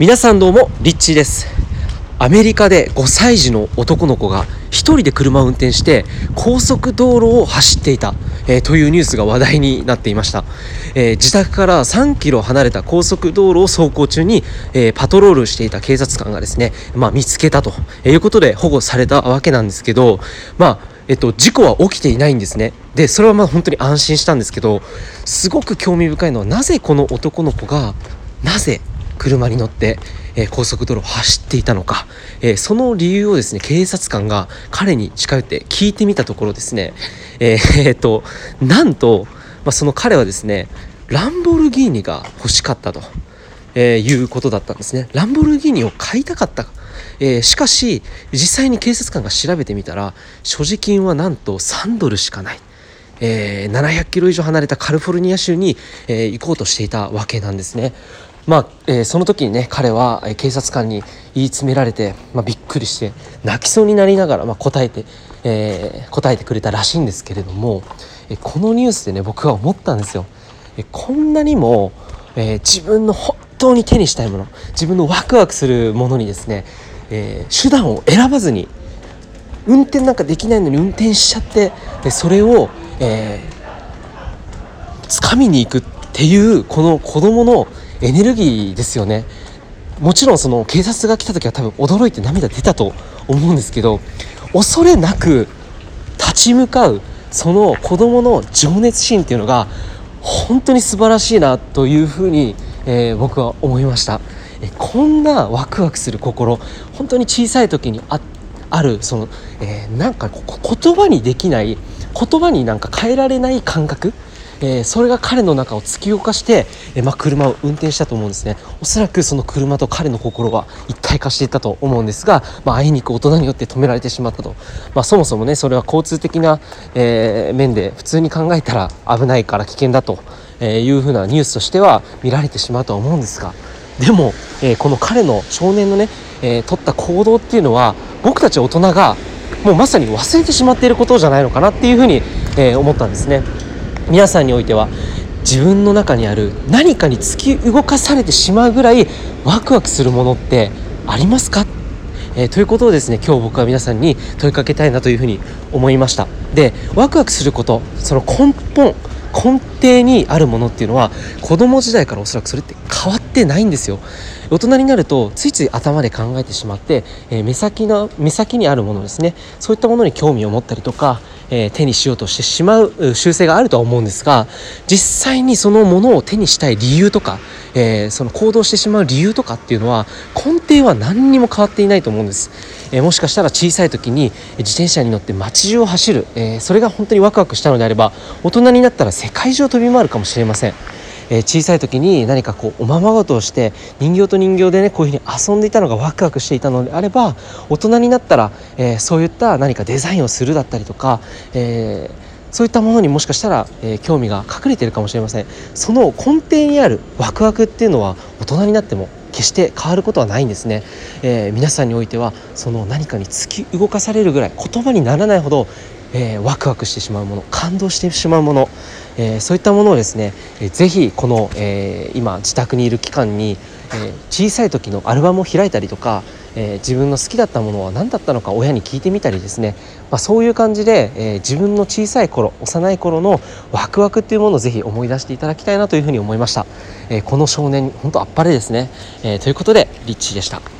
皆さんどうもリッチーですアメリカで5歳児の男の子が1人で車を運転して高速道路を走っていた、えー、というニュースが話題になっていました、えー、自宅から3キロ離れた高速道路を走行中に、えー、パトロールしていた警察官がですね、まあ、見つけたということで保護されたわけなんですけどまあえっと、事故は起きていないんですね。で、それはまあ本当に安心したんですけど、すごく興味深いのは、なぜこの男の子が、なぜ車に乗って、えー、高速道路を走っていたのか、えー、その理由をですね警察官が彼に近寄って聞いてみたところですね。えー、え、となんと、まあ、その彼はですねランボルギーニが欲しかったと、えいうことだったんですね。ランボルギーニを買いたかったえー、しかし実際に警察官が調べてみたら所持金はなんと3ドルしかない、えー、700キロ以上離れたカリフォルニア州に、えー、行こうとしていたわけなんですね。まあえー、その時にね彼は警察官に言い詰められて、まあ、びっくりして泣きそうになりながら、まあ、答えて、えー、答えてくれたらしいんですけれども、えこのニュースでね僕は思ったんですよ。えこんなにも、えー、自分の本当に手にしたいもの自分のワクワクするものにですね、え手段を選ばずに運転なんかできないのに運転しちゃってでそれを、えー、掴みに行くっていうこの子供のエネルギーですよね。もちろんその警察が来た時は多分驚いて涙出たと思うんですけど恐れなく立ち向かうその子どもの情熱心っていうのが本当に素晴らしいなというふうに、えー、僕は思いました、えこんなワクワクする心本当に小さい時にああるその、えー、なんか言葉にできない言葉になんか変えられない感覚えー、それが彼の中を突き動かして、えー、まあ、車を運転したと思うんですねおそらくその車と彼の心は一体化していたと思うんですが、まあ、あいにく大人によって止められてしまったと、まあ、そもそもねそれは交通的な、えー、面で普通に考えたら危ないから危険だというふうなニュースとしては見られてしまうとは思うんですがでも、えこの彼の少年のね、え取った行動っていうのは僕たち大人がもうまさに忘れてしまっていることじゃないのかなっていうふうに、え思ったんですね。皆さんにおいては自分の中にある何かに突き動かされてしまうぐらいワクワクするものってありますか？えー、ということをですね今日僕は皆さんに問いかけたいなというふうに思いました。でワクワクすることその根本根底にあるものっていうのは子供時代からおそらくそれって変わってないんですよ。大人になるとついつい頭で考えてしまって、えー、目先の目先にあるものですね。そういったものに興味を持ったりとか、えー、手にしようとしてしまう習性があるとは思うんですが実際にそのものを手にしたい理由とか、えー、その行動してしまう理由とかっていうのは根底は何にも変わっていないと思うんです、えもしかしたら小さい時に自転車に乗って街中を走る、えそれが本当にワクワクしたのであれば大人になったら世界中を飛び回るかもしれません。えー、小さい時に何かこうおままごとをして人形と人形でねこういうふうに遊んでいたのがワクワクしていたのであれば大人になったら、えー、そういった何かデザインをするだったりとか、えーそういったものにもしかしたら、えー、興味が隠れているかもしれません。その根底にあるワクワクっていうのは大人になっても決して変わることはないんですね、えー、皆さんにおいてはその何かに突き動かされるぐらい言葉にならないほどえー、ワクワクしてしまうもの感動してしまうもの、えー、そういったものをですね、えー、ぜひこの、えー、今自宅にいる期間に、え小さい時のアルバムを開いたりとか、え自分の好きだったものは何だったのか親に聞いてみたりですね、まあ、そういう感じで、え自分の小さい頃幼い頃のワクワクっていうものをぜひ思い出していただきたいなというふうに思いました、えこの少年本当あっぱれですね、えということでリッチーでした。